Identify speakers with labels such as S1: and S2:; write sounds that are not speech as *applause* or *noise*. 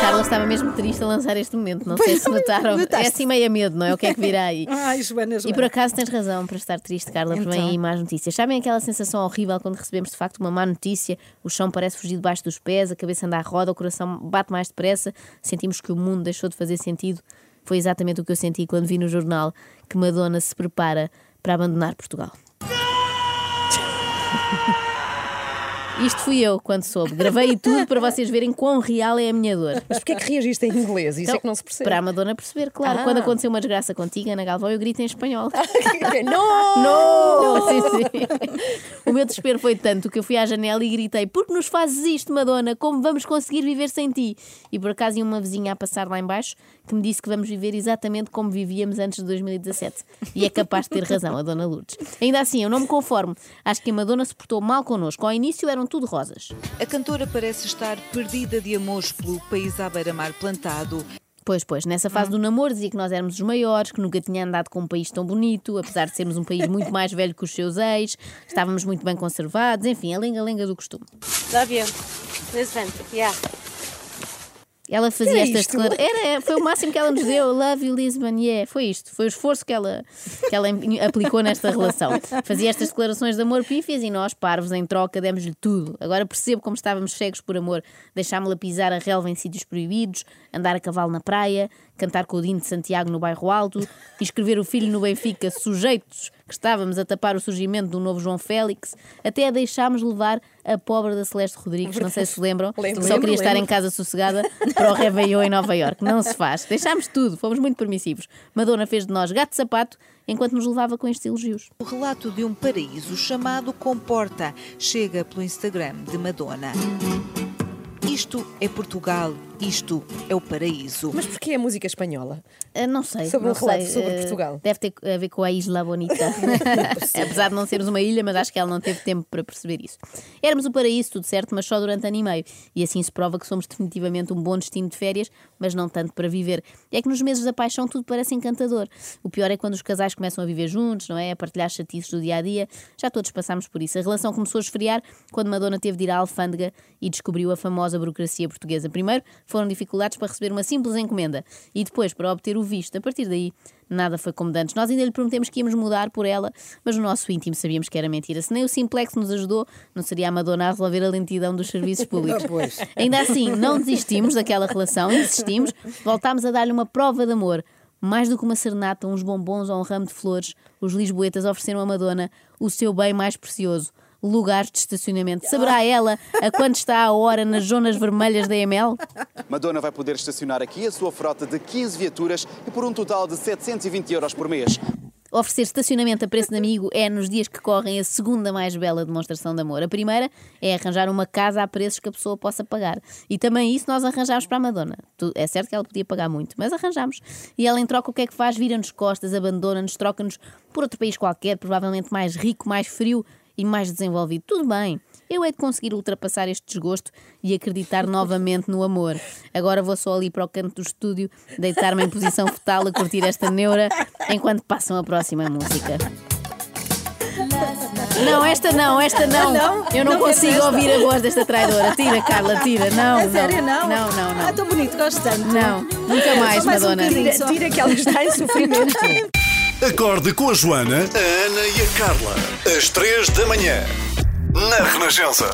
S1: Carla estava mesmo triste a lançar este momento. Não sei se notaram.
S2: Notaste.
S1: É assim meio a medo, não é? O que é que virá aí? *laughs*
S2: Ai, Joana,
S1: E
S2: Joana.
S1: por acaso tens razão para estar triste, Carla, porque vem
S2: Então.
S1: aí más notícias. Sabem aquela sensação horrível quando recebemos de facto uma má notícia? O chão parece fugir debaixo dos pés, a cabeça anda à roda, o coração bate mais depressa, sentimos que o mundo deixou de fazer sentido. Foi exatamente o que eu senti quando vi no jornal que Madonna se prepara para abandonar Portugal. *laughs* Isto fui eu quando soube. Gravei tudo para vocês verem quão real é a minha dor.
S2: Mas porquê é que reagiste em inglês? Isso
S1: Então,
S2: é que não se percebe.
S1: Para a Madonna perceber, claro.
S2: Ah.
S1: Quando aconteceu uma desgraça contigo, Ana Galvão, eu grito em espanhol. *laughs*
S2: não!
S1: Não! Sim, sim. O meu desespero foi tanto que eu fui à janela e gritei: Por que nos fazes isto, Madonna? Como vamos conseguir viver sem ti? E por acaso ia uma vizinha a passar lá embaixo que me disse que vamos viver exatamente como vivíamos antes de 2017. E é capaz de ter razão, a Dona Lourdes. Ainda assim, eu não me conformo. Acho que a Madonna se portou mal connosco. Ao início eram tudo rosas.
S3: A cantora parece estar perdida de amores pelo país à beira-mar plantado.
S1: Pois, pois, nessa fase do namoro dizia que nós éramos os maiores, que nunca tinha andado com um país tão bonito, apesar de sermos um país muito *laughs* mais velho que os seus ex, estávamos muito bem conservados, enfim, a lenga-lenga do costume.
S4: Love you. Lisbon. Yeah.
S1: Ela fazia
S2: Que
S1: esta
S2: isto?
S1: declaração. Era, foi o máximo que ela nos deu. Love you, Lisbon, yeah. Foi isto. Foi o esforço que ela, que ela aplicou nesta relação. Fazia estas declarações de amor pífias e nós, parvos, em troca, demos-lhe tudo. Agora percebo como estávamos cegos por amor. Deixámo-la pisar a relva em sítios proibidos, andar a cavalo na praia, cantar com o Dino de Santiago no bairro Alto, inscrever o filho no Benfica, sujeitos que estávamos a tapar o surgimento do novo João Félix, até a deixámos levar a pobre da Celeste Rodrigues, não sei se lembram,
S2: Lembro,
S1: só queria
S2: lembro,
S1: estar em casa sossegada para o Réveillon em Nova Iorque. Não se faz. Deixámos tudo, fomos muito permissivos. Madonna fez de nós gato de sapato enquanto nos levava com estes elogios.
S3: O relato de um paraíso chamado Comporta chega pelo Instagram de Madonna. Isto é Portugal, isto é o paraíso.
S2: Mas porquê a música espanhola?
S1: Ah, não sei.
S2: Sobre
S1: não
S2: um relato
S1: sei.
S2: sobre
S1: Ah,
S2: Portugal.
S1: Deve ter a ver com a Isla Bonita. *laughs* *laughs* Apesar de não sermos uma ilha, mas acho que ela não teve tempo para perceber isso. Éramos o paraíso, tudo certo, mas só durante ano e meio. E assim se prova que somos definitivamente um bom destino de férias, mas não tanto para viver. É que nos meses da paixão tudo parece encantador. O pior é quando os casais começam a viver juntos, não é? A partilhar chatices do dia a dia. Já todos passámos por isso. A relação começou a esfriar quando Madonna teve de ir à alfândega e descobriu a famosa burocracia portuguesa. Primeiro foram dificuldades para receber uma simples encomenda e depois para obter o visto. A partir daí, nada foi como antes. Nós ainda lhe prometemos que íamos mudar por ela, mas no nosso íntimo sabíamos que era mentira. Se nem o Simplex nos ajudou, não seria a Madonna a resolver a lentidão dos serviços públicos. *laughs*
S2: Pois.
S1: Ainda assim, não desistimos daquela relação, insistimos, voltámos a dar-lhe uma prova de amor. Mais do que uma serenata, uns bombons ou um ramo de flores, os lisboetas ofereceram a Madonna o seu bem mais precioso. Lugares de estacionamento. Saberá ela a quanto está a hora nas zonas vermelhas da EML?
S5: Madonna vai poder estacionar aqui a sua frota de 15 viaturas e por um total de 720 euros por mês.
S1: Oferecer estacionamento a preço de amigo é, nos dias que correm, a segunda mais bela demonstração de amor. A primeira é arranjar uma casa a preços que a pessoa possa pagar. E também isso nós arranjámos para a Madonna. É certo que ela podia pagar muito, mas arranjámos. E ela, em troca, o que é que faz? Vira-nos costas, abandona-nos, troca-nos por outro país qualquer, provavelmente mais rico, mais frio e mais desenvolvido. Tudo bem. Eu hei de conseguir ultrapassar este desgosto e acreditar novamente no amor. Agora vou só ali para o canto do estúdio, deitar-me em posição fetal a curtir esta neura enquanto passam a próxima música. Não, esta não, esta não.
S2: Não?
S1: Eu não,
S2: Não
S1: consigo
S2: esta?
S1: ouvir a voz desta traidora. Tira, Carla, tira. Não,
S2: É
S1: não.
S2: sério, não?
S1: Não, não, não.
S2: Ah, tão bonito, gosto tanto.
S1: Não, nunca mais,
S2: mais um
S1: Madonna.
S2: bocadinho. Tira, tira que ela está em sofrimento. *laughs*
S6: Acorde com a Joana, a Ana e a Carla. Às três da manhã. Na Renascença.